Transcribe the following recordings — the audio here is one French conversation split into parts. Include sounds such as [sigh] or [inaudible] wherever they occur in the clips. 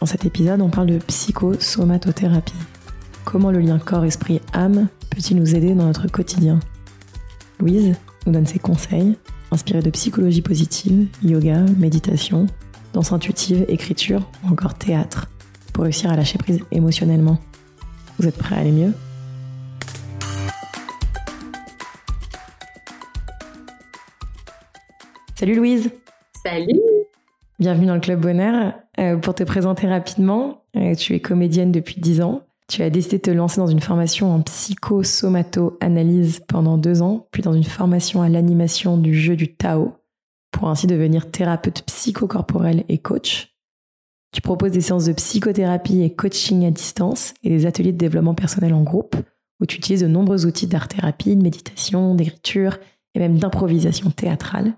Dans cet épisode, on parle de psychosomatothérapie. Comment le lien corps-esprit-âme peut-il nous aider dans notre quotidien Louise nous donne ses conseils, inspirés de psychologie positive, yoga, méditation, danse intuitive, écriture ou encore théâtre, pour réussir à lâcher prise émotionnellement. Vous êtes prêts à aller mieux Salut Louise Salut Bienvenue dans le Club Bonheur. Euh, pour te présenter rapidement, euh, tu es comédienne depuis 10 ans. Tu as décidé de te lancer dans une formation en psychosomato-analyse pendant deux ans, puis dans une formation à l'animation du jeu du Tao, pour ainsi devenir thérapeute psychocorporel et coach. Tu proposes des séances de psychothérapie et coaching à distance et des ateliers de développement personnel en groupe, où tu utilises de nombreux outils d'art-thérapie, de méditation, d'écriture et même d'improvisation théâtrale.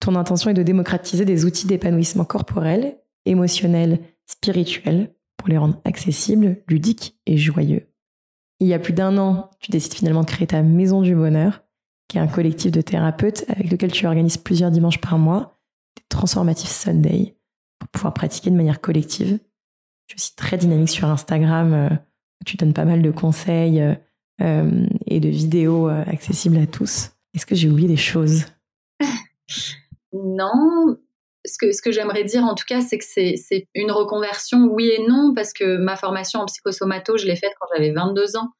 Ton intention est de démocratiser des outils d'épanouissement corporel, émotionnel, spirituel, pour les rendre accessibles, ludiques et joyeux. Il y a plus d'un an, tu décides finalement de créer ta Maison du Bonheur, qui est un collectif de thérapeutes avec lequel tu organises plusieurs dimanches par mois des transformatifs Sunday pour pouvoir pratiquer de manière collective. Tu es aussi très dynamique sur Instagram, euh, tu donnes pas mal de conseils euh, euh, et de vidéos accessibles à tous. Est-ce que j'ai oublié des choses? [laughs] non, ce que, ce que j'aimerais dire en tout cas, c'est que c'est une reconversion, oui et non, parce que ma formation en psychosomato, je l'ai faite quand j'avais 22 ans.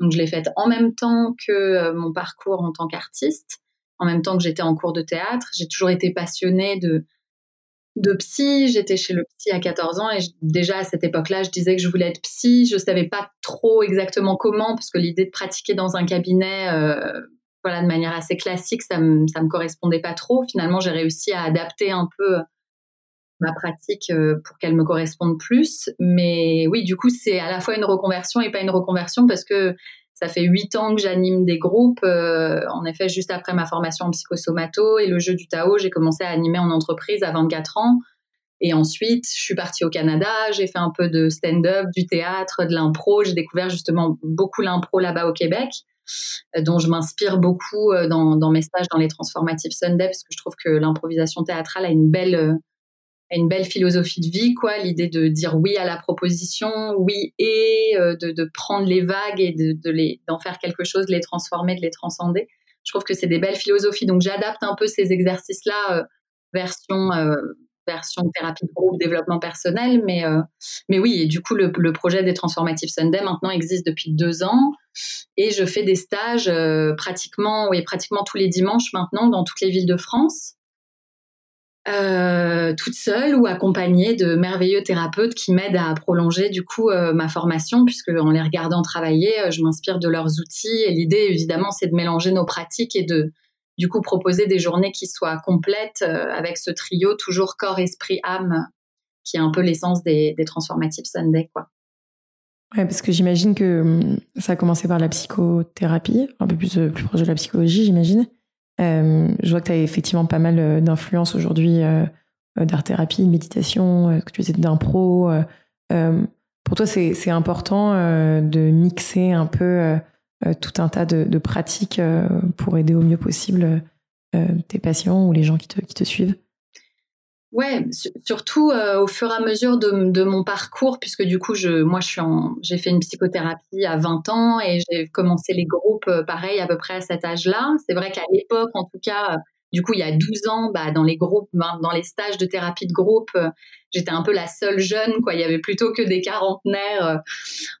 Donc je l'ai faite en même temps que euh, mon parcours en tant qu'artiste, en même temps que j'étais en cours de théâtre. J'ai toujours été passionnée de, de psy. J'étais chez le psy à 14 ans et déjà à cette époque-là, je disais que je voulais être psy. Je ne savais pas trop exactement comment, parce que l'idée de pratiquer dans un cabinet... Euh, voilà, de manière assez classique, ça me, me correspondait pas trop. Finalement, j'ai réussi à adapter un peu euh, ma pratique euh, pour qu'elle me corresponde plus. Mais oui, du coup, c'est à la fois une reconversion et pas une reconversion parce que ça fait huit ans que j'anime des groupes. Euh, en effet, juste après ma formation en psychosomato et le jeu du Tao, j'ai commencé à animer en entreprise à 24 ans. Et ensuite, je suis partie au Canada, j'ai fait un peu de stand-up, du théâtre, de l'impro. J'ai découvert justement beaucoup l'impro là-bas au Québec. Euh, dont je m'inspire beaucoup euh, dans, mes stages dans les Transformative Sunday, parce que je trouve que l'improvisation théâtrale a une belle, euh, une belle philosophie de vie, quoi. L'idée de dire oui à la proposition, oui et de, prendre les vagues et de, les, d'en faire quelque chose, de les transformer, de les transcender. Je trouve que c'est des belles philosophies. Donc j'adapte un peu ces exercices-là, version version thérapie de groupe, développement personnel. Mais, mais oui, et du coup, le, projet des Transformative Sunday maintenant existe depuis deux ans. Et je fais des stages euh, pratiquement, tous les dimanches maintenant dans toutes les villes de France. Euh, toute seule ou accompagnée de merveilleux thérapeutes qui m'aident à prolonger du coup ma formation puisque en les regardant travailler je m'inspire de leurs outils et l'idée évidemment c'est de mélanger nos pratiques et de du coup proposer des journées qui soient complètes euh, avec ce trio toujours corps, esprit, âme, qui est un peu l'essence des, des Transformative Sunday. Ouais, parce que j'imagine que hum, ça a commencé par la psychothérapie, un peu plus, euh, plus proche de la psychologie, j'imagine. Euh, je vois que tu as effectivement pas mal d'influence aujourd'hui d'art-thérapie, de méditation, que tu faisais d'impro. pour toi, c'est important de mixer un peu euh, tout un tas de, pratiques euh, pour aider au mieux possible euh, tes patients ou les gens qui te, qui te suivent? Ouais, surtout au fur et à mesure de, mon parcours, puisque du coup, je, moi, je suis j'ai fait une psychothérapie à 20 ans et j'ai commencé les groupes, pareil, à peu près à cet âge-là. C'est vrai qu'à l'époque, en tout cas, du coup, il y a 12 ans, bah, dans les groupes, ben, dans les stages de thérapie de groupe, euh, j'étais un peu la seule jeune, quoi. Il y avait plutôt que des quarantenaires euh,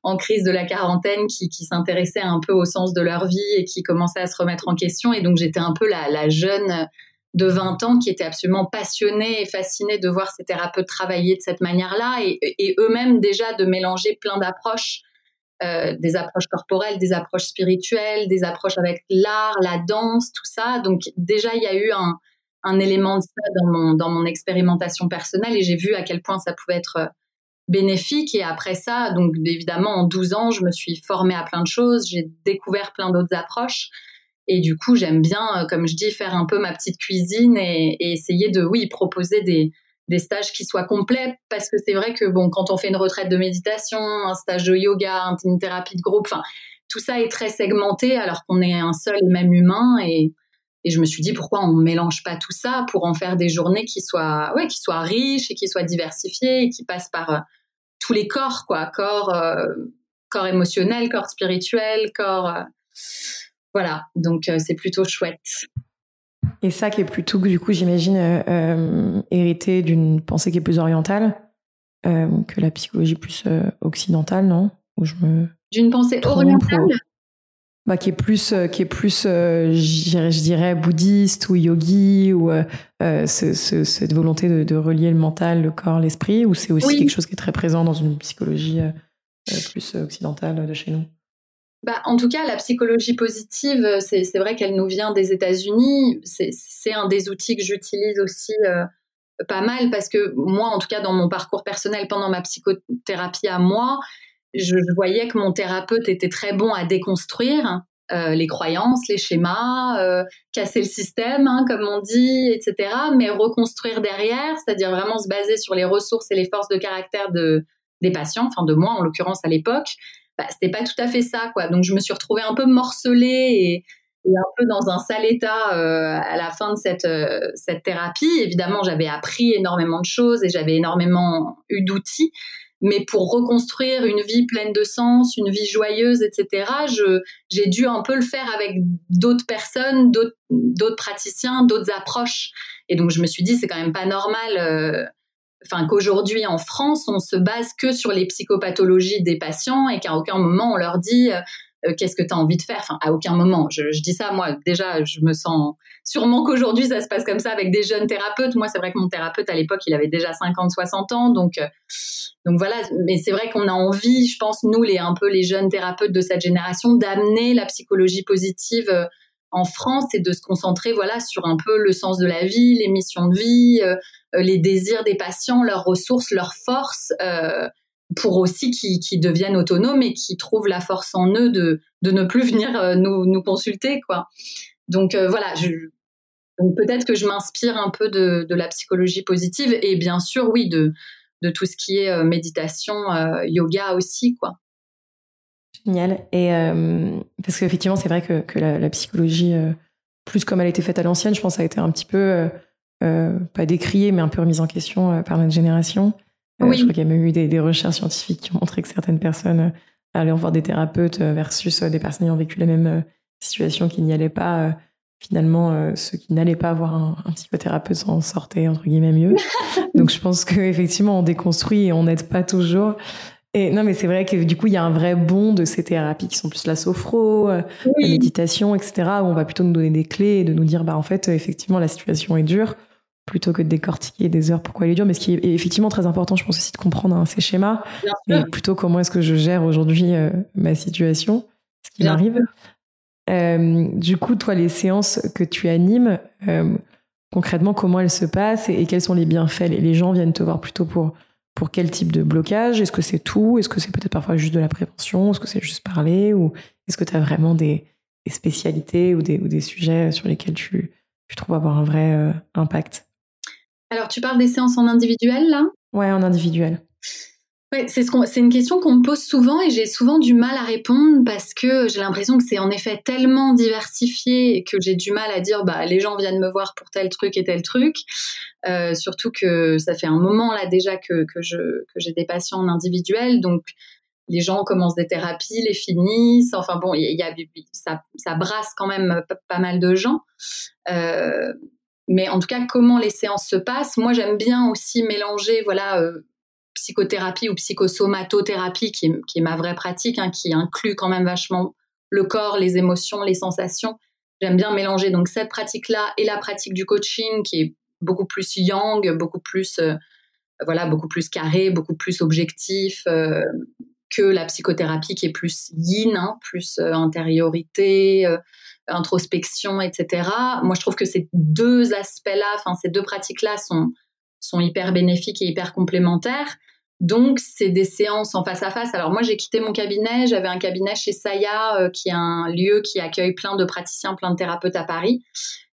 en crise de la quarantaine qui, s'intéressaient un peu au sens de leur vie et qui commençaient à se remettre en question. Et donc, j'étais un peu la, jeune de 20 ans qui était absolument passionnée et fascinée de voir ces thérapeutes travailler de cette manière-là et eux-mêmes déjà de mélanger plein d'approches euh, des approches corporelles, des approches spirituelles, des approches avec l'art, la danse, tout ça. Donc déjà, il y a eu un, élément de ça dans mon, dans mon expérimentation personnelle et j'ai vu à quel point ça pouvait être euh, bénéfique. Et après ça, donc évidemment, en 12 ans, je me suis formée à plein de choses, j'ai découvert plein d'autres approches. Et du coup, j'aime bien, comme je dis, faire un peu ma petite cuisine et, essayer de, oui, proposer des, stages qui soient complets. Parce que c'est vrai que bon quand on fait une retraite de méditation, un stage de yoga, une thérapie de groupe, enfin tout ça est très segmenté alors qu'on est un seul et même humain. Et, et je me suis dit pourquoi on mélange pas tout ça pour en faire des journées qui soient ouais qui soient riches et qui soient diversifiées et qui passent par euh, tous les corps quoi. Corps euh, corps émotionnel corps spirituel corps euh, voilà. Donc c'est plutôt chouette. Et ça qui est plutôt, du coup, j'imagine, euh, euh, hérité d'une pensée qui est plus orientale euh, que la psychologie plus occidentale, non? Ou je me D'une pensée orientale? bah, qui est plus, qui est plus je dirais, bouddhiste ou yogi, ou cette volonté de, relier le mental, le corps, l'esprit, ou c'est aussi quelque chose qui est très présent dans une psychologie plus occidentale de chez nous? Bah, en tout cas, la psychologie positive, euh, c'est vrai qu'elle nous vient des États-Unis. C'est un des outils que j'utilise aussi euh, pas mal parce que moi, en tout cas, dans mon parcours personnel, pendant ma psychothérapie à moi, je, voyais que mon thérapeute était très bon à déconstruire euh, les croyances, les schémas, casser le système, hein, comme on dit, etc. Mais reconstruire derrière, c'est-à-dire vraiment se baser sur les ressources et les forces de caractère de, des patients, enfin de moi en l'occurrence à l'époque, bah, c'était pas tout à fait ça, quoi. Donc je me suis retrouvée un peu morcelée et, un peu dans un sale état euh, à la fin de cette, euh, cette thérapie. Évidemment, j'avais appris énormément de choses et j'avais énormément eu d'outils. Mais pour reconstruire une vie pleine de sens, une vie joyeuse, etc., j'ai dû un peu le faire avec d'autres personnes, d'autres praticiens, d'autres approches. Et donc, je me suis dit, c'est quand même pas normal. Euh, enfin qu'aujourd'hui en France, on se base que sur les psychopathologies des patients et qu'à aucun moment on leur dit euh, euh, qu'est-ce que tu as envie de faire Enfin, à aucun moment. Je, dis ça, moi, déjà, je me sens. Sûrement qu'aujourd'hui, ça se passe comme ça avec des jeunes thérapeutes. Moi, c'est vrai que mon thérapeute, à l'époque, il avait déjà 50, 60 ans. Donc, euh, donc voilà. Mais c'est vrai qu'on a envie, je pense, nous, les, un peu les jeunes thérapeutes de cette génération, d'amener la psychologie positive en France et de se concentrer voilà sur un peu le sens de la vie, les missions de vie, euh, euh, les désirs des patients, leurs ressources, leurs forces, euh, pour aussi qu'ils deviennent autonomes et qu'ils trouvent la force en eux de, de ne plus venir nous, nous consulter quoi. Donc voilà, peut-être que je m'inspire un peu de, de, la psychologie positive et bien sûr oui de, de tout ce qui est méditation, yoga aussi quoi. Génial. Et euh, parce qu'effectivement, c'est vrai que, que la, psychologie, euh, plus comme elle a été faite à l'ancienne, je pense, a été un petit peu, euh, pas décriée, mais un peu remise en question par notre génération. Oui. Je crois qu'il y a même eu des, des, recherches scientifiques qui ont montré que certaines personnes allaient voir des thérapeutes versus des personnes ayant vécu la même situation qui n'y allaient pas. finalement, ceux qui n'allaient pas voir un, un psychothérapeute s'en sortaient entre guillemets mieux. [laughs] Donc, je pense qu'effectivement, on déconstruit et on n'aide pas toujours. Et non, mais c'est vrai que du coup, il y a un vrai bond de ces thérapies qui sont plus la sophro, euh, la méditation, etc., où on va plutôt nous donner des clés et de nous dire, bah, en fait, effectivement, la situation est dure, plutôt que de décortiquer des heures pourquoi elle est dure. Mais ce qui est effectivement très important, je pense aussi de comprendre hein, ces schémas, et plutôt comment est-ce que je gère aujourd'hui euh, ma situation, ce qui m'arrive. Euh, du coup, toi, les séances que tu animes, concrètement, comment elles se passent et, et quels sont les bienfaits? Les gens viennent te voir plutôt pour pour quel type de blocage Est-ce que c'est tout Est-ce que c'est peut-être parfois juste de la prévention Est-ce que c'est juste parler Ou est-ce que tu as vraiment des, spécialités ou des, ou des, sujets sur lesquels tu, tu trouves avoir un vrai euh, impact? Alors, tu parles des séances en individuel, là? Ouais, en individuel c'est ce une question qu'on me pose souvent et j'ai souvent du mal à répondre parce que j'ai l'impression que c'est en effet tellement diversifié que j'ai du mal à dire bah les gens viennent me voir pour tel truc et tel truc. Euh, surtout que ça fait un moment là déjà que, que je que j'ai des patients en individuel donc les gens commencent des thérapies, les finissent. Enfin bon, il y a, ça, ça brasse quand même pas mal de gens. Euh, mais en tout cas, comment les séances se passent Moi, j'aime bien aussi mélanger, voilà, euh, psychothérapie ou psychosomatothérapie, qui est, ma vraie pratique, hein, qui inclut quand même vachement le corps, les émotions, les sensations. J'aime bien mélanger donc cette pratique-là et la pratique du coaching, qui est beaucoup plus yang, beaucoup plus euh, voilà, beaucoup plus carré, beaucoup plus objectif euh, que la psychothérapie qui est plus yin, hein, plus euh, intériorité, introspection, etc. Moi, je trouve que ces deux aspects-là, enfin ces deux pratiques-là sont sont hyper bénéfiques et hyper complémentaires. Donc, c'est des séances en face à face. Alors, moi, j'ai quitté mon cabinet. J'avais un cabinet chez Saya, euh, qui est un lieu qui accueille plein de praticiens, plein de thérapeutes à Paris.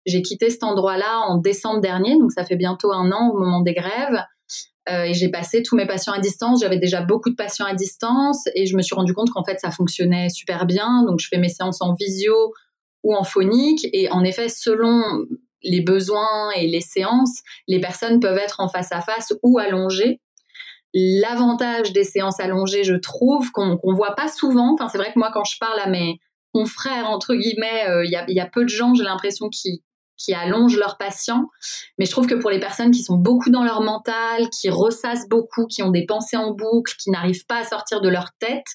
J'ai quitté cet endroit-là en décembre dernier, donc ça fait bientôt un an au moment des grèves. Euh, et j'ai passé tous mes patients à distance. J'avais déjà beaucoup de patients à distance et je me suis rendu compte qu'en fait, ça fonctionnait super bien. Donc, je fais mes séances en visio ou en phonique. Et en effet, selon les besoins et les séances, les personnes peuvent être en face à face ou allongées. L'avantage des séances allongées, je trouve, qu'on ne voit pas souvent. Enfin, c'est vrai que moi, quand je parle à mes confrères, entre guillemets, euh, il y, a, peu de gens, j'ai l'impression, qui, allongent leurs patients. Mais je trouve que pour les personnes qui sont beaucoup dans leur mental, qui ressassent beaucoup, qui ont des pensées en boucle, qui n'arrivent pas à sortir de leur tête,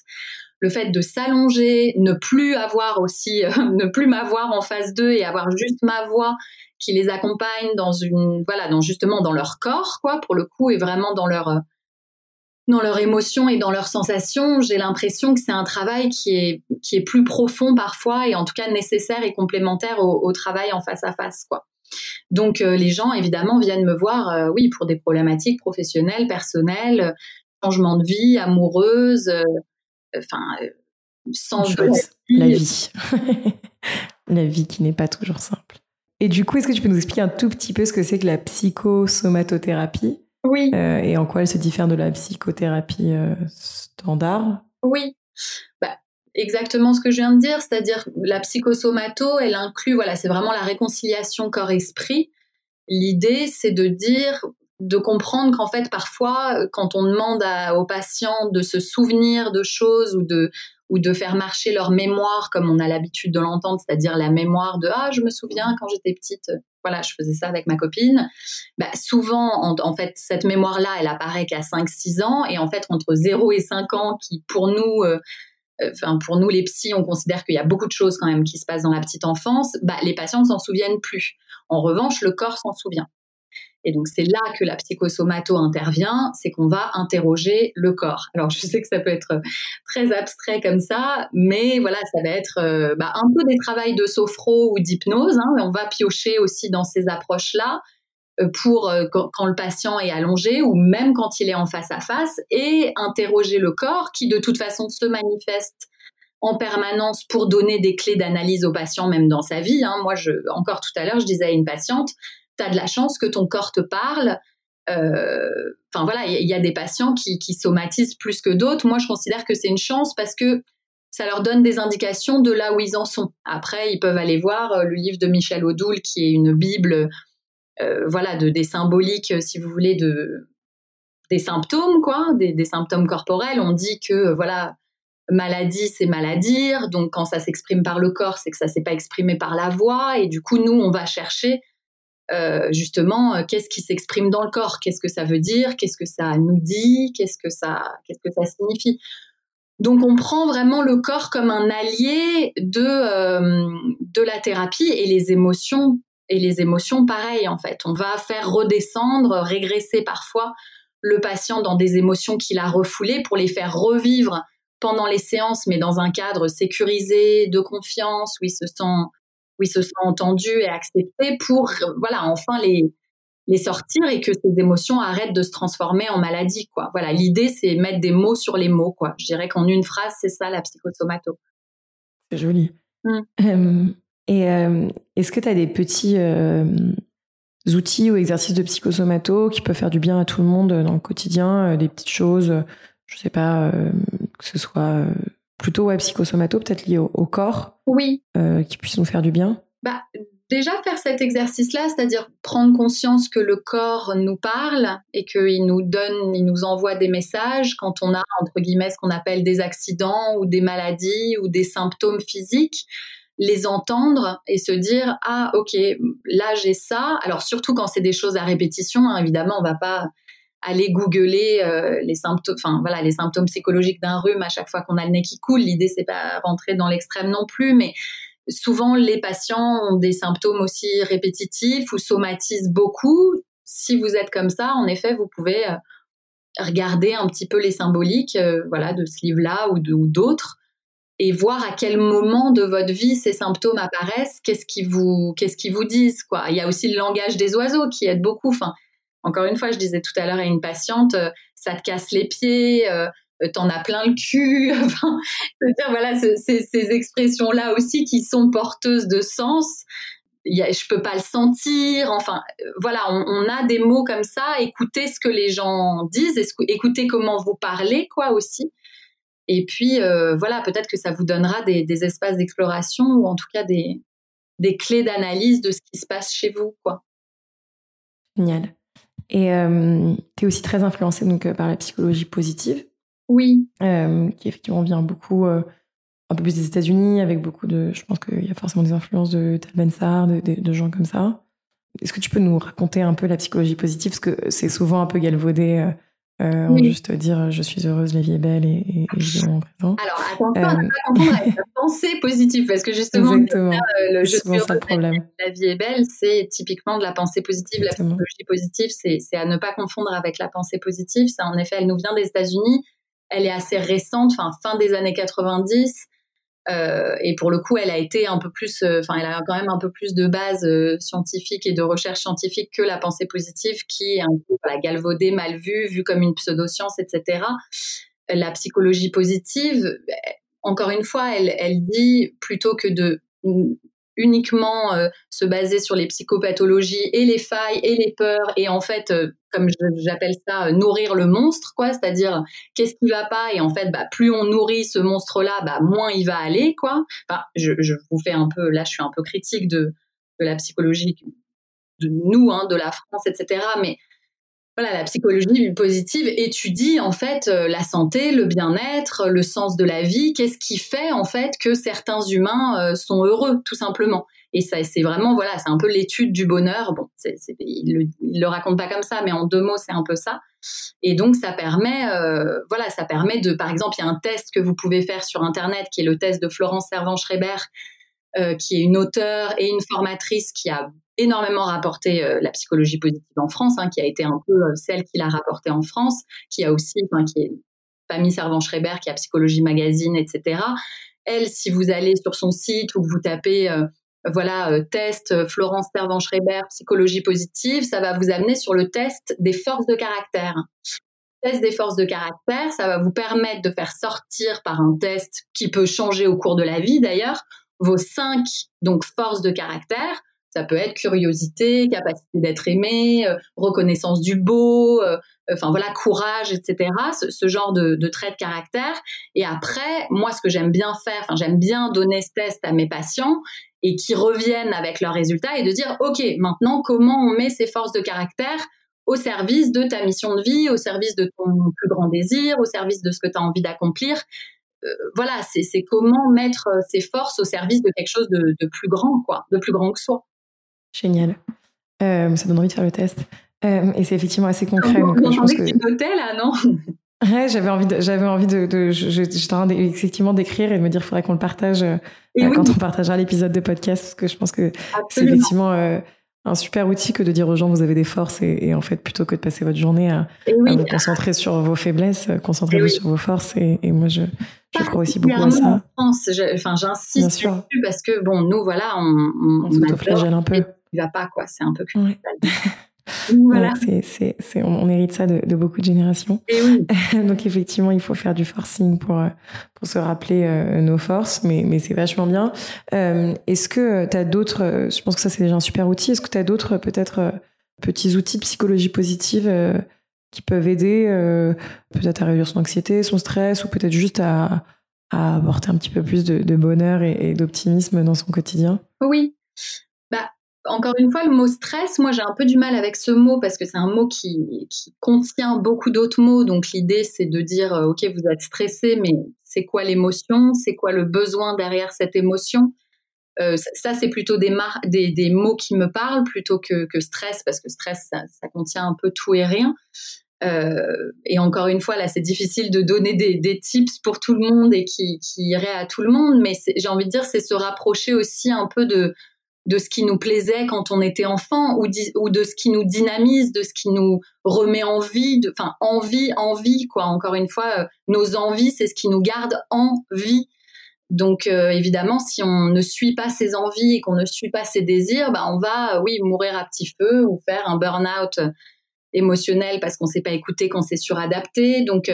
le fait de s'allonger, ne plus avoir aussi, [laughs] ne plus m'avoir en phase 2 et avoir juste ma voix qui les accompagne dans une, voilà, dans justement dans leur corps, quoi, pour le coup, et vraiment dans leur, euh, dans leurs émotions et dans leurs sensations, j'ai l'impression que c'est un travail qui est, qui est plus profond parfois et en tout cas nécessaire et complémentaire au, travail en face à face. Quoi. Donc euh, les gens évidemment viennent me voir, euh, oui, pour des problématiques professionnelles, personnelles, changement de vie, amoureuse, euh, enfin, sans la vie, [laughs] la vie qui n'est pas toujours simple. Et du coup, est-ce que tu peux nous expliquer un tout petit peu ce que c'est que la psychosomatothérapie oui. Euh, et en quoi elle se diffère de la psychothérapie euh, standard? Oui. Bah, exactement ce que je viens de dire, c'est-à-dire la psychosomato, elle inclut, voilà, c'est vraiment la réconciliation corps-esprit. L'idée, c'est de dire, de comprendre qu'en fait, parfois, quand on demande aux patients de se souvenir de choses ou de, ou de faire marcher leur mémoire comme on a l'habitude de l'entendre, c'est-à-dire la mémoire de ah je me souviens quand j'étais petite, voilà je faisais ça avec ma copine. Bah, souvent en, fait cette mémoire-là elle apparaît qu'à 5-6 ans et en fait entre 0 et 5 ans qui pour nous euh, euh, Enfin, pour nous les psys, on considère qu'il y a beaucoup de choses quand même qui se passent dans la petite enfance. Bah, les patients ne s'en souviennent plus. En revanche, le corps s'en souvient. Et donc c'est là que la psychosomato intervient, c'est qu'on va interroger le corps. Alors je sais que ça peut être très abstrait comme ça, mais voilà, ça va être euh, bah, un peu des travails de sophro ou d'hypnose. Hein, on va piocher aussi dans ces approches-là euh, pour euh, quand, le patient est allongé ou même quand il est en face à face et interroger le corps qui de toute façon se manifeste en permanence pour donner des clés d'analyse au patient même dans sa vie. Hein. Moi, je, encore tout à l'heure, je disais à une patiente, tu as de la chance que ton corps te parle. Euh, enfin voilà, il y, a des patients qui, somatisent plus que d'autres. Moi, je considère que c'est une chance parce que ça leur donne des indications de là où ils en sont. Après, ils peuvent aller voir euh, le livre de Michel Odoul, qui est une bible, euh, voilà, de des symboliques, si vous voulez, de des symptômes, quoi, des, symptômes corporels. On dit que voilà, maladie, c'est maladies. Donc, quand ça s'exprime par le corps, c'est que ça s'est pas exprimé par la voix. Et du coup, nous, on va chercher euh, justement, euh, qu'est-ce qui s'exprime dans le corps, qu'est-ce que ça veut dire, qu'est-ce que ça nous dit, qu'est-ce que ça, qu'est-ce que ça signifie? Donc, on prend vraiment le corps comme un allié de euh, de la thérapie et les émotions et les émotions, pareil en fait. On va faire redescendre, régresser parfois le patient dans des émotions qu'il a refoulées pour les faire revivre pendant les séances, mais dans un cadre sécurisé, de confiance, où il se sent où ils se sont entendus et acceptés pour, voilà, enfin les, les sortir et que ces émotions arrêtent de se transformer en maladie, quoi. Voilà, l'idée, c'est mettre des mots sur les mots, quoi. Je dirais qu'en une phrase, c'est ça, la psychosomato. C'est joli. Mmh. et est-ce que tu as des petits outils ou exercices de psychosomato qui peuvent faire du bien à tout le monde dans le quotidien, des petites choses, je sais pas, que ce soit plutôt ouais, psychosomato, peut-être lié au, corps Oui. Euh, qui puisse nous faire du bien bah, Déjà faire cet exercice-là, c'est-à-dire prendre conscience que le corps nous parle et qu'il nous donne, il nous envoie des messages quand on a, entre guillemets, ce qu'on appelle des accidents ou des maladies ou des symptômes physiques les entendre et se dire ah ok là j'ai ça alors surtout quand c'est des choses à répétition hein, évidemment on va pas aller googler euh, les symptômes, enfin voilà, les symptômes psychologiques d'un rhume à chaque fois qu'on a le nez qui coule. L'idée c'est pas rentrer dans l'extrême non plus, mais souvent les patients ont des symptômes aussi répétitifs ou somatisent beaucoup. Si vous êtes comme ça, en effet, vous pouvez euh, regarder un petit peu les symboliques, euh, voilà, de ce livre-là ou d'autres et voir à quel moment de votre vie ces symptômes apparaissent, qu'est-ce qui vous, qu'est-ce qui vous disent, quoi? Il y a aussi le langage des oiseaux qui aide beaucoup. Enfin, encore une fois, je disais tout à l'heure à une patiente, ça te casse les pieds, t'en as plein le cul. [laughs] enfin, voilà, ces, expressions-là aussi qui sont porteuses de sens. Y a, je peux pas le sentir. Enfin, voilà, on, a des mots comme ça. Écoutez ce que les gens disent, écoutez comment vous parlez, quoi aussi. Et puis, voilà, peut-être que ça vous donnera des, des espaces d'exploration ou en tout cas des, des clés d'analyse de ce qui se passe chez vous, quoi. Génial. Et euh, tu es aussi très influencée donc, euh, par la psychologie positive. Oui. Euh, qui effectivement vient beaucoup, un peu plus des États-Unis, avec beaucoup de. Je pense qu'il y a forcément des influences de Tal Ben de, de, gens comme ça. Est-ce que tu peux nous raconter un peu la psychologie positive? Parce que c'est souvent un peu galvaudé euh, on juste dire je suis heureuse, la vie est belle et, et, présent. Alors attention à ne pas confondre avec la pensée positive parce que justement, Exactement. le je suis heureuse, problème. La, vie est belle, c'est typiquement de la pensée positive. La psychologie positive, c'est à ne pas confondre avec la pensée positive. Ça, en effet, elle nous vient des États-Unis. Elle est assez récente, enfin fin des années 90. Euh, et pour le coup, elle a été un peu plus, euh, enfin, elle a quand même un peu plus de base euh, scientifique et de recherche scientifique que la pensée positive, qui est un peu la galvaudée, mal vue, vue comme une pseudoscience, etc. La psychologie positive, encore une fois, elle, elle dit plutôt que de uniquement euh, se baser sur les psychopathologies et les failles et les peurs et en fait euh, comme j'appelle ça euh, nourrir le monstre quoi. C'est-à-dire qu'est-ce qui va pas et en fait bah plus on nourrit ce monstre là bah moins il va aller quoi. Enfin je, je vous fais un peu là je suis un peu critique de de la psychologie de nous hein, de la France etc mais voilà, la psychologie positive étudie en fait euh, la santé, le bien-être, le sens de la vie. Qu'est-ce qui fait en fait que certains humains euh, sont heureux, tout simplement? Et ça, c'est vraiment voilà, c'est un peu l'étude du bonheur. Bon, c'est, il, le, le raconte pas comme ça, mais en deux mots, c'est un peu ça. Et donc ça permet, euh, voilà, ça permet de, par exemple, il y a un test que vous pouvez faire sur internet qui est le test de Florence Servan-Schreiber, qui est une auteure et une formatrice qui a énormément rapporté euh, la psychologie positive en France, hein, qui a été un peu euh, celle qui l'a rapporté en France, qui a aussi, enfin, qui est famille Servan-Schreiber, qui a Psychologie Magazine, etc. Elle, si vous allez sur son site ou que vous tapez euh, voilà, test Florence Servan-Schreiber, psychologie positive, ça va vous amener sur le test des forces de caractère. Test des forces de caractère, ça va vous permettre de faire sortir par un test qui peut changer au cours de la vie d'ailleurs, vos cinq donc forces de caractère ça peut être curiosité, capacité d'être aimé, euh, reconnaissance du beau, euh, enfin voilà, courage, etc. Ce, genre de, traits de caractère. Et après, moi, ce que j'aime bien faire, enfin j'aime bien donner ce test à mes patients et qui reviennent avec leurs résultats et de dire, OK, maintenant, comment on met ces forces de caractère au service de ta mission de vie, au service de ton plus grand désir, au service de ce que tu as envie d'accomplir? Euh, voilà, c'est comment mettre ces forces au service de quelque chose de, de, plus grand, quoi, de plus grand que soi. Génial. Euh, ça donne envie de faire le test. Euh, et c'est effectivement assez concret. Donc, je pense que là, non? Ouais, j'avais envie de, j'avais envie de, de j'étais en train effectivement d'écrire et de me dire, il faudrait qu'on le partage euh, quand on partagera l'épisode de podcast, parce que je pense que c'est effectivement un super outil que de dire aux gens, vous avez des forces et, en fait, plutôt que de passer votre journée à, vous concentrer sur vos faiblesses, concentrez-vous sur vos forces. Et, moi, je, je crois aussi beaucoup à ça. France, enfin, j'insiste parce que bon, nous, voilà, on, on, on s'autoflagelle un peu il va pas, quoi. C'est un peu plus [laughs] Voilà. c'est, c'est, on, hérite ça de, beaucoup de générations. Et oui. [laughs] Donc effectivement, il faut faire du forcing pour, euh, pour se rappeler euh, nos forces, mais, mais c'est vachement bien. Euh, est-ce que tu as d'autres, je pense que ça c'est déjà un super outil, est-ce que tu as d'autres peut-être petits outils de psychologie positive qui peuvent aider peut-être à réduire son anxiété, son stress, ou peut-être juste à, à apporter un petit peu plus de, bonheur et, et d'optimisme dans son quotidien? Oui. Encore une fois, le mot stress, moi j'ai un peu du mal avec ce mot parce que c'est un mot qui, contient beaucoup d'autres mots. Donc l'idée c'est de dire, euh, ok, vous êtes stressé, mais c'est quoi l'émotion? C'est quoi le besoin derrière cette émotion? Euh, ça, c'est plutôt des, mots qui me parlent plutôt que, stress, parce que stress, ça, contient un peu tout et rien. Euh, et encore une fois, là, c'est difficile de donner des, tips pour tout le monde et qui, qui iraient à tout le monde, mais j'ai envie de dire, c'est se rapprocher aussi un peu de, de ce qui nous plaisait quand on était enfant ou, de ce qui nous dynamise, de ce qui nous remet en vie, enfin envie, envie quoi. Encore une fois, euh, nos envies, c'est ce qui nous garde en vie. Donc euh, évidemment, si on ne suit pas ses envies et qu'on ne suit pas ses désirs, bah on va, euh, oui, mourir à petit feu ou faire un burn-out. émotionnel parce qu'on s'est pas écouté, qu'on s'est suradapté. Donc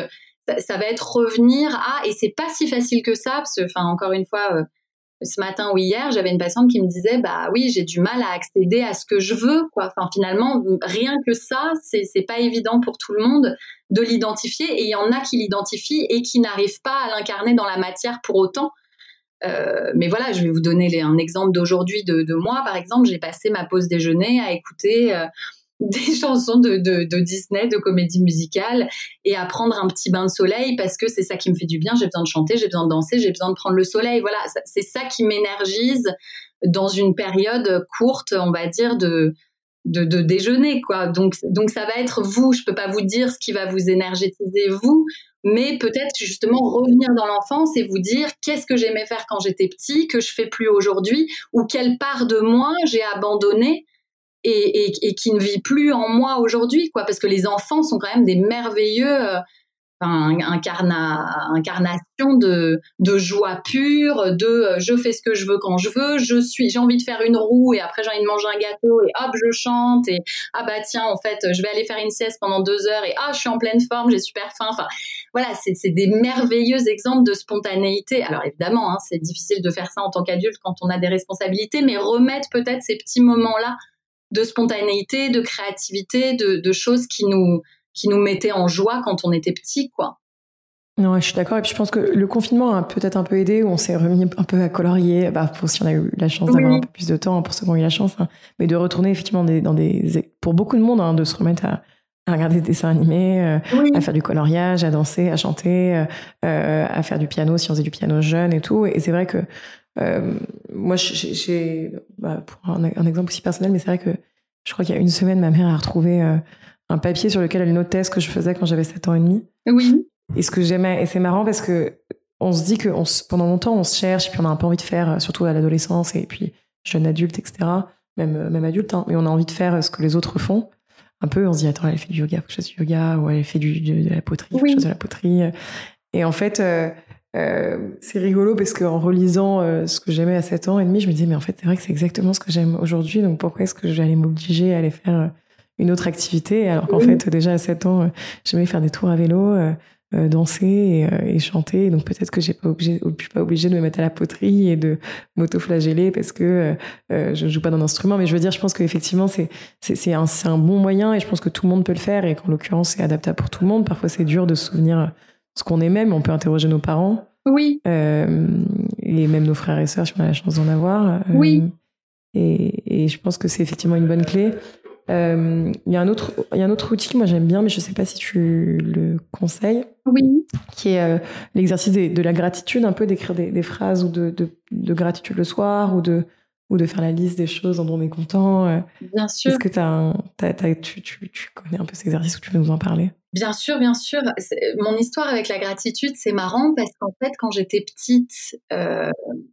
ça, va être revenir à et c'est pas si facile que ça parce que enfin encore une fois ce matin ou hier, j'avais une patiente qui me disait bah oui, j'ai du mal à accéder à ce que je veux. Enfin finalement, rien que ça, c'est pas évident pour tout le monde de l'identifier et il y en a qui l'identifient et qui n'arrivent pas à l'incarner dans la matière pour autant. Euh, mais voilà, je vais vous donner un exemple d'aujourd'hui de, de, moi, par exemple. J'ai passé ma pause déjeuner à écouter euh, des [laughs] chansons de, Disney, de comédie musicale, et à prendre un petit bain de soleil parce que c'est ça qui me fait du bien. J'ai besoin de chanter, j'ai besoin de danser, j'ai besoin de prendre le soleil. Voilà, c'est ça qui m'énergise dans une période courte, on va dire, de, de, déjeuner, quoi. Donc, donc ça va être vous. Je peux pas vous dire ce qui va vous énergétiser vous, mais peut-être justement revenir dans l'enfance et vous dire qu'est-ce que j'aimais faire quand j'étais petit, que je fais plus aujourd'hui, ou quelle part de moi j'ai abandonné et, qui ne vit plus en moi aujourd'hui, quoi. Parce que les enfants sont quand même des merveilleux euh, incarna, incarnation de, de joie pure, de euh, je fais ce que je veux quand je veux, je suis, j'ai envie de faire une roue et après j'ai envie de manger un gâteau et hop je chante et ah bah tiens en fait je vais aller faire une sieste pendant deux heures et ah je suis en pleine forme, j'ai super faim. Enfin voilà, c'est des merveilleux exemples de spontanéité. Alors évidemment, hein, c'est difficile de faire ça en tant qu'adulte quand on a des responsabilités, mais remettre peut-être ces petits moments là de spontanéité, de créativité, de, choses qui nous, qui nous mettaient en joie quand on était petit, quoi. Non, je suis d'accord. Et puis je pense que le confinement a peut-être un peu aidé, où on s'est remis un peu à colorier, bah, pour si on a eu la chance d'avoir un peu plus de temps, pour ceux qui ont eu la chance, hein. mais de retourner effectivement dans des, pour beaucoup de monde, hein, de se remettre à, regarder des dessins animés, euh, à faire du coloriage, à danser, à chanter, euh, euh, à faire du piano si on faisait du piano jeune et tout. Et c'est vrai que euh, moi, j'ai, bah, pour un, exemple aussi personnel, mais c'est vrai que je crois qu'il y a une semaine, ma mère a retrouvé euh, un papier sur lequel elle notait ce que je faisais quand j'avais 7 ans et demi. Oui. Et ce que j'aimais, et c'est marrant parce que on se dit que on pendant longtemps, on se cherche, et puis on a un peu envie de faire, euh, surtout à l'adolescence, et puis jeune adulte, etc., même, même adulte, hein, mais on a envie de faire ce que les autres font. Un peu, on se dit, attends, elle fait du yoga, faut que je fasse du yoga, ou elle fait du, de, la poterie, faut que je fasse de la poterie. Et en fait, euh, c'est rigolo parce qu'en relisant euh, ce que j'aimais à 7 ans et demi, je me disais, mais en fait, c'est vrai que c'est exactement ce que j'aime aujourd'hui, donc pourquoi est-ce que j'allais m'obliger à aller faire euh, une autre activité alors qu'en fait, déjà à 7 ans, j'aimais faire des tours à vélo, danser et, chanter, donc peut-être que j'ai pas obligé, suis pas obligée de me mettre à la poterie et de m'auto-flageller parce que je ne joue pas d'un instrument, mais je veux dire, je pense qu'effectivement, c'est, c'est, un, c'est un bon moyen et je pense que tout le monde peut le faire et qu'en l'occurrence, c'est adaptable pour tout le monde. Parfois, c'est dur de se souvenir ce qu'on aimait, mais on peut interroger nos parents. Oui. Euh, et même nos frères et sœurs, si on a la chance d'en avoir. Euh, oui. Et, et, je pense que c'est effectivement une bonne clé. Euh, il y a un autre, il y a un autre outil que moi j'aime bien, mais je sais pas si tu le conseilles. Oui. Qui est euh, l'exercice de la gratitude, un peu d'écrire des, des, phrases ou de, de, de, gratitude le soir ou de ou de faire la liste des choses dont on est content. Euh. Bien sûr. Est-ce que as, tu, tu, tu, connais un peu cet exercice ou tu veux nous en parler? Bien sûr, bien sûr. Mon histoire avec la gratitude, c'est marrant parce qu'en fait, quand j'étais petite, euh,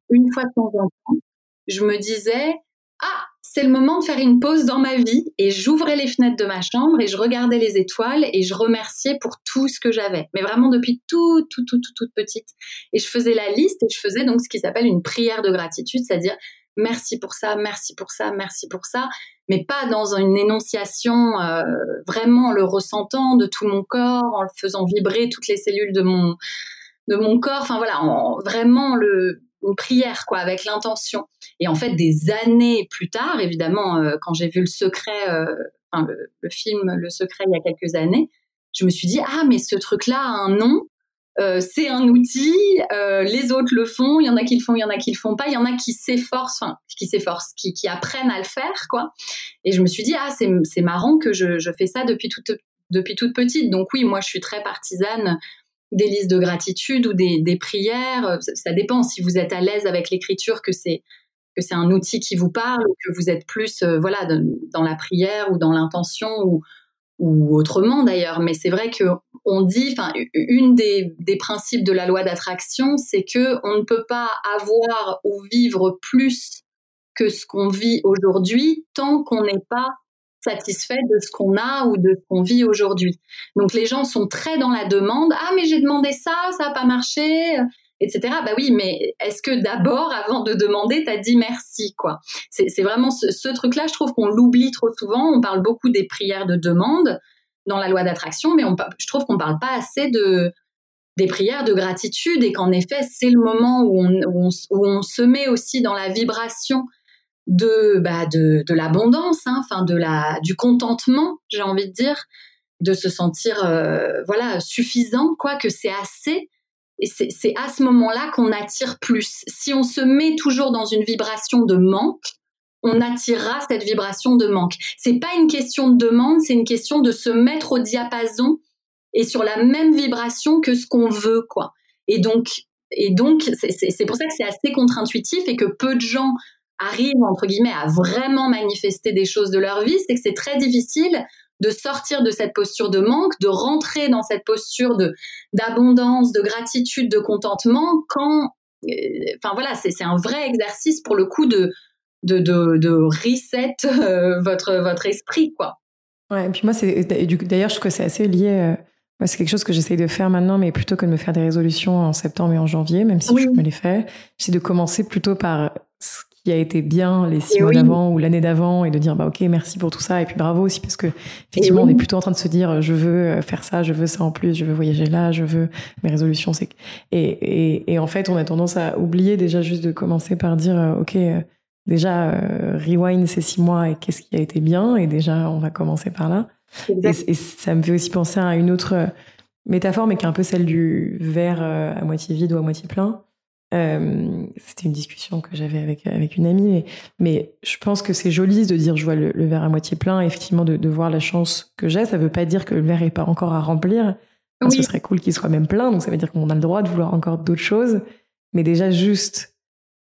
une fois de temps en temps, je me disais ah, c'est le moment de faire une pause dans ma vie et j'ouvrais les fenêtres de ma chambre et je regardais les étoiles et je remerciais pour tout ce que j'avais. Mais vraiment depuis tout, tout, tout, tout, toute petite. Et je faisais la liste et je faisais donc ce qui s'appelle une prière de gratitude, c'est-à-dire merci pour ça, merci pour ça, merci pour ça, mais pas dans une énonciation euh, vraiment le ressentant de tout mon corps, en le faisant vibrer toutes les cellules de mon de mon corps. Enfin voilà, vraiment le une prière quoi avec l'intention. Et en fait, des années plus tard, évidemment, euh, quand j'ai vu le secret, euh, enfin le, le, film Le Secret il y a quelques années, je me suis dit ah mais ce truc là a un nom euh, c'est un outil, euh, les autres le font, il y en a qui le font, il y en a qui le font pas, il y en a qui s'efforcent, qui s'efforcent, qui, apprennent à le faire, quoi. Et je me suis dit ah c'est marrant que je, fais ça depuis toute depuis toute petite. Donc oui, moi je suis très partisane des listes de gratitude ou des, des prières. Ça, dépend si vous êtes à l'aise avec l'écriture, que c'est que c'est un outil qui vous parle, ou que vous êtes plus euh, voilà dans la prière ou dans l'intention ou ou autrement d'ailleurs, mais c'est vrai que on dit, enfin, une des, des, principes de la loi d'attraction, c'est que on ne peut pas avoir ou vivre plus que ce qu'on vit aujourd'hui tant qu'on n'est pas satisfait de ce qu'on a ou de ce qu'on vit aujourd'hui. Donc les gens sont très dans la demande. Ah mais j'ai demandé ça, ça n'a pas marché etc. Bah oui, mais est-ce que d'abord, avant de demander, t'as dit merci, quoi? C'est vraiment ce, truc-là, je trouve qu'on l'oublie trop souvent. On parle beaucoup des prières de demande, dans la loi d'attraction, mais je trouve qu'on parle pas assez de des prières de gratitude et qu'en effet, c'est le moment où on, où, on, se met aussi dans la vibration de, bah, de, de l'abondance, hein, enfin de la, du contentement, j'ai envie de dire, de se sentir euh, voilà suffisant, quoi, que c'est assez. C'est à ce moment-là qu'on attire plus. Si on se met toujours dans une vibration de manque, on attirera cette vibration de manque. C'est pas une question de demande, c'est une question de se mettre au diapason et sur la même vibration que ce qu'on veut, quoi. Et donc, et donc, c'est pour ça que c'est assez contre-intuitif et que peu de gens arrivent entre guillemets à vraiment manifester des choses de leur vie, c'est que c'est très difficile de sortir de cette posture de manque, de rentrer dans cette posture de d'abondance, de gratitude, de contentement quand euh, enfin voilà, c'est un vrai exercice pour le coup de de, de, de reset euh, votre votre esprit quoi. Ouais, et puis moi c'est d'ailleurs je trouve que c'est assez lié euh, moi, c'est quelque chose que j'essaye de faire maintenant, mais plutôt que de me faire des résolutions en septembre et en janvier, même si je me les fais, j'essaie de commencer plutôt par ce qui a été bien les six mois d'avant ou l'année d'avant et de dire bah ok merci pour tout ça et puis bravo aussi parce que effectivement on est plutôt en train de se dire je veux euh, faire ça je veux ça en plus je veux voyager là je veux mes résolutions c'est et, et, et en fait on a tendance à oublier déjà juste de commencer par dire euh, ok euh, déjà rewind ces six mois et qu'est-ce qui a été bien et déjà on va commencer par là. Et, ça me fait aussi penser à une autre métaphore, mais qui est un peu celle du verre à moitié vide ou à moitié plein. Euh, c'était une discussion que j'avais avec, avec une amie, mais, mais je pense que c'est joli de dire je vois le, verre à moitié plein, effectivement de, de, voir la chance que j'ai. Ça veut pas dire que le verre est pas encore à remplir. Ce serait cool qu'il soit même plein, donc ça veut dire qu'on a le droit de vouloir encore d'autres choses. Mais déjà juste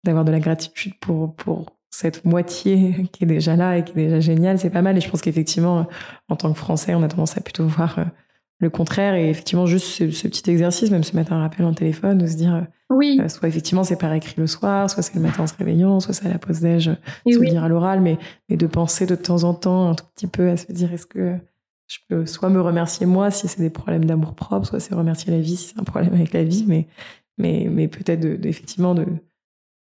d'avoir de la gratitude pour, pour cette moitié [laughs] qui est déjà là et qui est déjà géniale, c'est pas mal. Et je pense qu'effectivement, en tant que Français, on a tendance à plutôt voir euh, le contraire. Et effectivement, juste ce, petit exercice, même se mettre un rappel en téléphone, de se dire, oui. Euh, soit effectivement c'est par écrit le soir, soit c'est le matin en se réveillant, soit c'est à la pause déj, se oui. dire à l'oral, mais, mais de penser de temps en temps un tout petit peu à se dire, est-ce que je peux soit me remercier moi si c'est des problèmes d'amour propre, soit c'est remercier la vie si c'est un problème avec la vie, mais, mais, mais peut-être de, effectivement de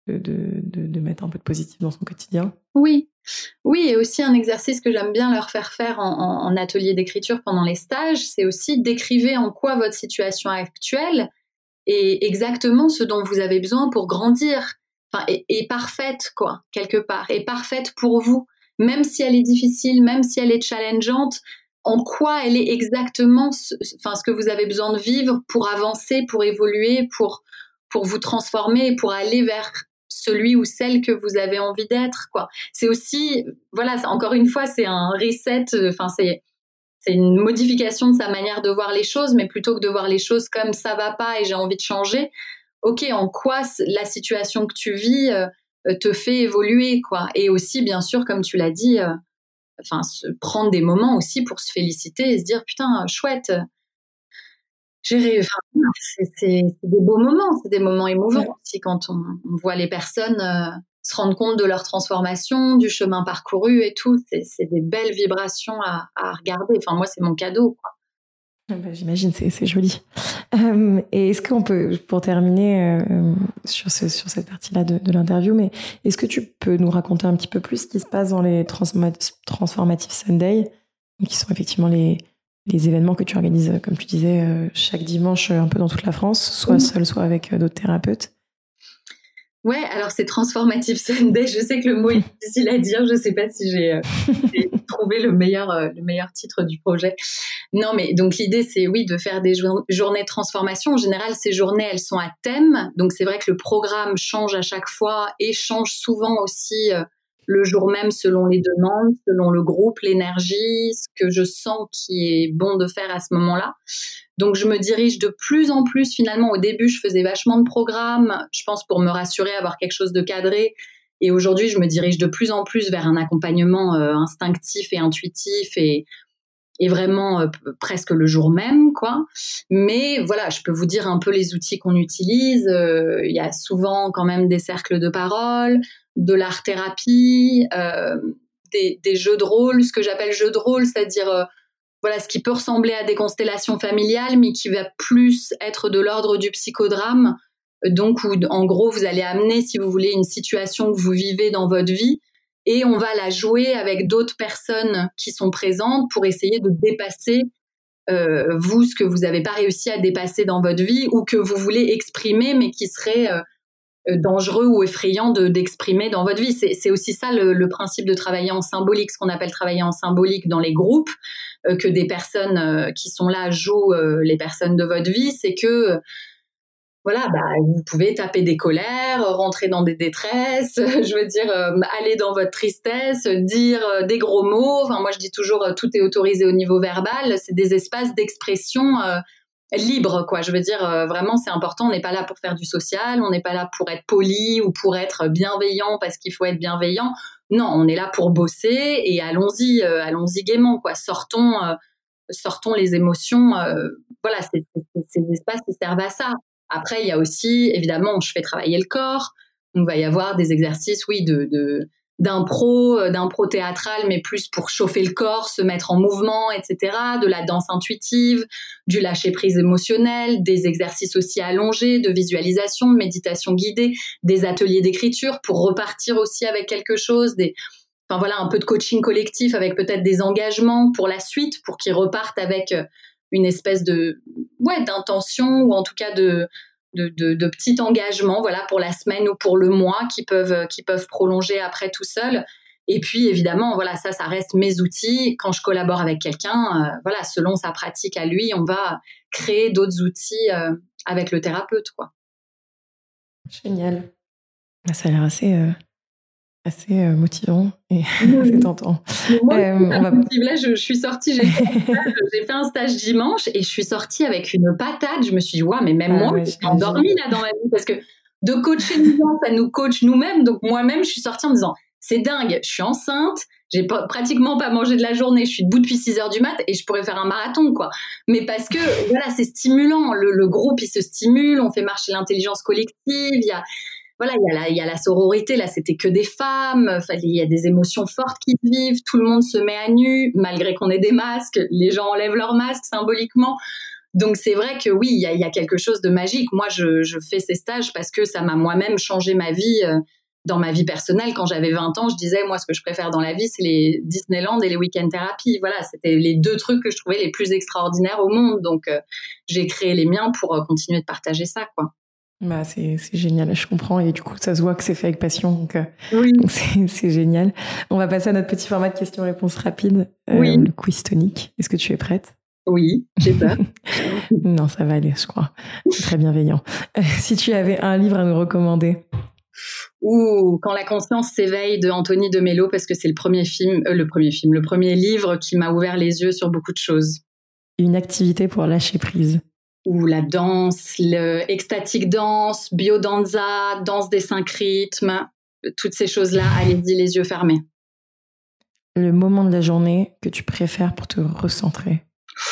de, de, mettre un peu de positif dans son quotidien. Oui, oui, et aussi un exercice que j'aime bien leur faire faire en, atelier d'écriture pendant les stages, c'est aussi d'écrivez en quoi votre situation actuelle est exactement ce dont vous avez besoin pour grandir. Enfin, est, parfaite, quoi, quelque part, est parfaite pour vous, même si elle est difficile, même si elle est challengeante, en quoi elle est exactement ce, enfin, ce que vous avez besoin de vivre pour avancer, pour évoluer, pour, pour vous transformer, pour aller vers celui ou celle que vous avez envie d'être quoi. C'est aussi voilà encore une fois c'est un reset euh, enfin c'est c'est une modification de sa manière de voir les choses mais plutôt que de voir les choses comme ça va pas et j'ai envie de changer ok en quoi la situation que tu vis euh, euh, te fait évoluer quoi. Et aussi bien sûr comme tu l'as dit enfin se prendre des moments aussi pour se féliciter et se dire putain chouette j'ai enfin, c'est des beaux moments, c'est des moments émouvants aussi quand on, voit les personnes euh, se rendre compte de leur transformation, du chemin parcouru et tout. C'est des belles vibrations à, à, regarder. Enfin, moi, c'est mon cadeau. Ah bah, J'imagine, c'est joli. Euh, et est-ce qu'on peut, pour terminer euh, sur, ce, sur cette partie-là de, de l'interview, mais est-ce que tu peux nous raconter un petit peu plus ce qui se passe dans les Transformative Sunday, qui sont effectivement les, les événements que tu organises, euh, comme tu disais, euh, chaque dimanche euh, un peu dans toute la France, soit seul, soit avec d'autres thérapeutes Ouais, alors c'est Transformative [laughs] Sunday. Je sais que le mot est difficile à dire. Je ne sais pas si j'ai [laughs] trouvé le meilleur, le meilleur titre du projet. Non, mais donc l'idée, c'est oui, de faire des journées de transformation. En général, ces journées, elles sont à thème. Donc c'est vrai que le programme change à chaque fois et change souvent aussi le jour même selon les demandes, selon le groupe, l'énergie, ce que je sens qui est bon de faire à ce moment-là. Donc je me dirige de plus en plus finalement. Au début, je faisais vachement de programmes, je pense pour me rassurer, avoir quelque chose de cadré. Et aujourd'hui, je me dirige de plus en plus vers un accompagnement euh, instinctif et intuitif et, et vraiment euh, presque le jour même, quoi. Mais voilà, je peux vous dire un peu les outils qu'on utilise. Euh, il y a souvent quand même des cercles de parole, de l'art-thérapie, euh, des, jeux de rôle, ce que j'appelle jeux de rôle, c'est-à-dire euh, voilà ce qui peut ressembler à des constellations familiales, mais qui va plus être de l'ordre du psychodrame. Donc, en gros, vous allez amener, si vous voulez, une situation que vous vivez dans votre vie, et on va la jouer avec d'autres personnes qui sont présentes pour essayer de dépasser euh, vous ce que vous n'avez pas réussi à dépasser dans votre vie ou que vous voulez exprimer mais qui serait euh, dangereux ou effrayant de d'exprimer dans votre vie. C'est aussi ça le, principe de travailler en symbolique, ce qu'on appelle travailler en symbolique dans les groupes, que des personnes qui sont là jouent les personnes de votre vie, c'est que voilà, bah, vous pouvez taper des colères, rentrer dans des détresses, [laughs] je veux dire, euh, aller dans votre tristesse, dire euh, des gros mots. Enfin, moi, je dis toujours, euh, tout est autorisé au niveau verbal. C'est des espaces d'expression libres, quoi. Je veux dire, vraiment, c'est important. On n'est pas là pour faire du social, on n'est pas là pour être poli ou pour être bienveillant parce qu'il faut être bienveillant. Non, on est là pour bosser et allons-y, allons-y gaiement, quoi. Sortons, sortons les émotions. voilà, c'est ces espaces qui servent à ça. Après, il y a aussi, évidemment, je fais travailler le corps. Il va y avoir des exercices, oui, de d'impro, euh, d'impro théâtral, mais plus pour chauffer le corps, se mettre en mouvement, etc. De la danse intuitive, du lâcher prise émotionnel, des exercices aussi allongés, de visualisation, de méditation guidée, des ateliers d'écriture pour repartir aussi avec quelque chose, des, enfin voilà, un peu de coaching collectif avec peut-être des engagements pour la suite, pour qu'ils repartent avec euh, une espèce de ouais d'intention ou en tout cas de de, de, petits engagements voilà pour la semaine ou pour le mois qui peuvent qui peuvent prolonger après tout seul. Et puis évidemment voilà ça ça reste mes outils. Quand je collabore avec quelqu'un euh, voilà selon sa pratique à lui on va créer d'autres outils euh, avec le thérapeute quoi. Génial. Ça a l'air assez euh, assez euh, motivant et [laughs] assez tentant. Moi, euh, on va... Là, je, suis sortie, [laughs] j'ai fait, un stage dimanche et je suis sortie avec une patate. Je me suis dit, ouais, mais même ah moi, je suis endormie là dans ma vie parce que de coacher nous ça nous coach nous-mêmes. Donc moi-même, je suis sortie en me disant, c'est dingue, je suis enceinte, j'ai pratiquement pas mangé de la journée, je suis debout depuis 6 heures du mat et je pourrais faire un marathon, quoi. Mais parce que, voilà, c'est stimulant. Le, le, groupe, il se stimule, on fait marcher l'intelligence collective, il y a, voilà, il y, a la, sororité, là, c'était que des femmes, il y a des émotions fortes qui vivent, tout le monde se met à nu, malgré qu'on ait des masques, les gens enlèvent leurs masques symboliquement. Donc c'est vrai que oui, il y a, quelque chose de magique. Moi, je, fais ces stages parce que ça m'a moi-même changé ma vie. Euh, dans ma vie personnelle, quand j'avais 20 ans, je disais, moi, ce que je préfère dans la vie, c'est les Disneyland et les week-end thérapies. Voilà, c'était les deux trucs que je trouvais les plus extraordinaires au monde. Donc, euh, j'ai créé les miens pour euh, continuer de partager ça, quoi. Bah, c'est génial, je comprends. Et du coup, ça se voit que c'est fait avec passion. Donc, euh, oui. [laughs] c'est génial. On va passer à notre petit format de questions-réponses rapides. Euh, oui. Le quiz tonique. Est-ce que tu es prête? Oui, j'ai [laughs] peur. non, ça va aller, je crois. C'est très bienveillant. Euh, si tu avais un livre à nous recommander ou Quand la conscience s'éveille de Anthony de Mello, parce que c'est le premier film, le premier film, le premier livre qui m'a ouvert les yeux sur beaucoup de choses. Une activité pour lâcher prise ou la danse, le extatique danse, biodanza, danse des cinq rythmes, toutes ces choses-là, allez-y les yeux fermés. Le moment de la journée que tu préfères pour te recentrer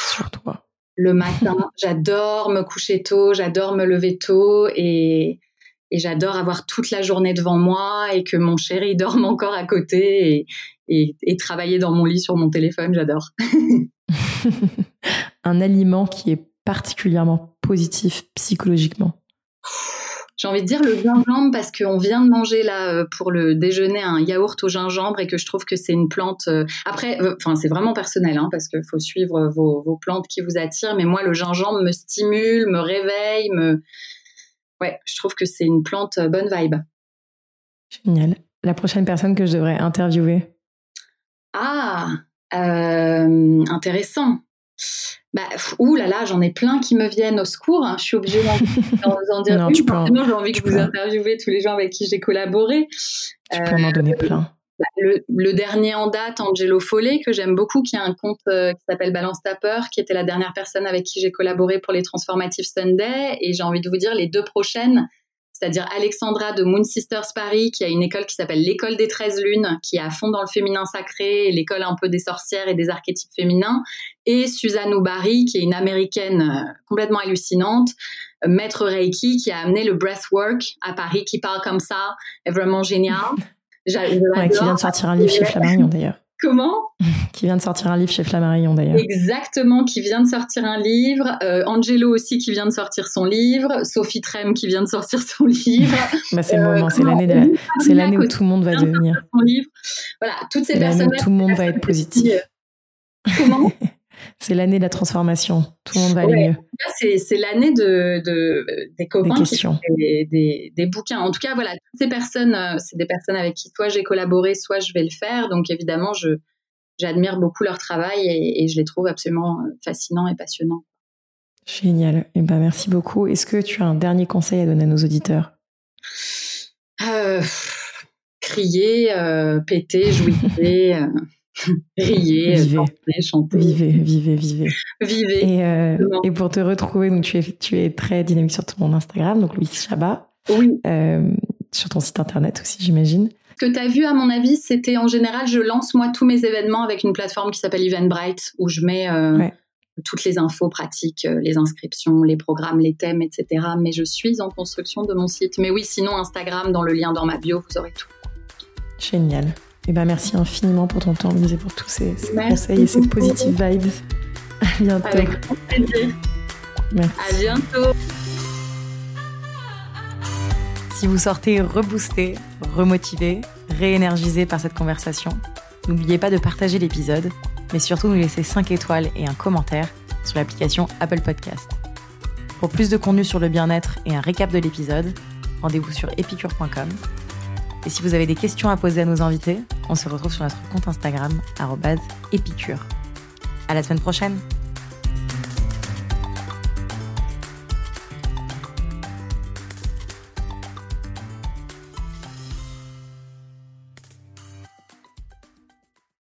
sur toi Le matin, [laughs] j'adore me coucher tôt, j'adore me lever tôt et, et j'adore avoir toute la journée devant moi et que mon chéri [laughs] dorme encore à côté et, et, et travailler dans mon lit sur mon téléphone, j'adore. [laughs] Un aliment qui est particulièrement positif psychologiquement j'ai envie de dire le gingembre parce qu'on vient de manger là euh, pour le déjeuner un yaourt au gingembre et que je trouve que c'est une plante. Euh, après, euh, enfin c'est vraiment personnel hein, parce qu'il faut suivre vos, plantes qui vous attirent. Mais moi, le gingembre me stimule, me réveille, me. Ouais, je trouve que c'est une plante bonne vibe. Génial. La prochaine personne que je devrais interviewer? Ah, intéressant. Bah, ouh là là, j'en ai plein qui me viennent au secours. Hein. Je suis obligée d'en dire [laughs] non, une. Forcément, j'ai envie que vous interviewez tous les gens avec qui j'ai collaboré. Tu peux m'en donner plein. Bah, le, dernier en date, Angelo Follet, que j'aime beaucoup, qui a un compte euh, qui s'appelle Balance Tapper, qui était la dernière personne avec qui j'ai collaboré pour les Transformative Sunday. Et j'ai envie de vous dire, les deux prochaines, c'est-à-dire Alexandra de Moon Sisters Paris, qui a une école qui s'appelle l'école des 13 lunes, qui est à fond dans le féminin sacré, l'école un peu des sorcières et des archétypes féminins, et Suzanne Oubari, qui est une américaine euh, complètement hallucinante, euh, maître Reiki, qui a amené le breathwork à Paris, qui parle comme ça, est vraiment génial. [laughs] Ouais, qui vient de sortir un livre chez Flammarion d'ailleurs. Comment [laughs] Qui vient de sortir un livre chez Flammarion d'ailleurs. Exactement, qui vient de sortir un livre. Euh, Angelo aussi qui vient de sortir son livre. Sophie Trem qui vient de sortir son livre. [laughs] bah, c'est le moment, c'est l'année, de la... c'est l'année où tout le monde va devenir. Son livre. Voilà, toutes ces personnes. Tout le monde va être positif. Comment [laughs] c'est l'année de la transformation. Tout le monde va aller mieux. C'est l'année de, de, des copains des qui des, des, bouquins. En tout cas, voilà, toutes ces personnes, euh, c'est des personnes avec qui soit j'ai collaboré, soit je vais le faire. Donc évidemment, je j'admire beaucoup leur travail et, je les trouve absolument euh, fascinants et passionnants. Génial. Eh ben, merci beaucoup. Est-ce que tu as un dernier conseil à donner à nos auditeurs? Euh, Crier, péter, jouer. Riez, vivez. chanter. Vivez, vivez, vivez. Vivez. Et, euh, et, pour te retrouver, donc tu es, tu es très dynamique sur ton Instagram, donc Louise Chabat. Oui. Euh, sur ton site internet aussi, j'imagine. Ce que tu as vu, à mon avis, c'était en général, je lance moi tous mes événements avec une plateforme qui s'appelle Eventbrite, où je mets euh, toutes les infos pratiques, les inscriptions, les programmes, les thèmes, etc. Mais je suis en construction de mon site. Mais oui, sinon, Instagram, dans le lien dans ma bio, vous aurez tout. Génial. Et ben merci infiniment pour ton temps, Lise, et pour tous ces, conseils et ces positives vibes. À bientôt. Avec grand plaisir. Merci. À bientôt. Si vous sortez reboosté, remotivé, réénergisé par cette conversation, n'oubliez pas de partager l'épisode, mais surtout nous laisser 5 étoiles et un commentaire sur l'application Apple Podcast. Pour plus de contenu sur le bien-être et un récap de l'épisode, rendez-vous sur epicure.com et si vous avez des questions à poser à nos invités, on se retrouve sur notre compte Instagram, épicure. À la semaine prochaine!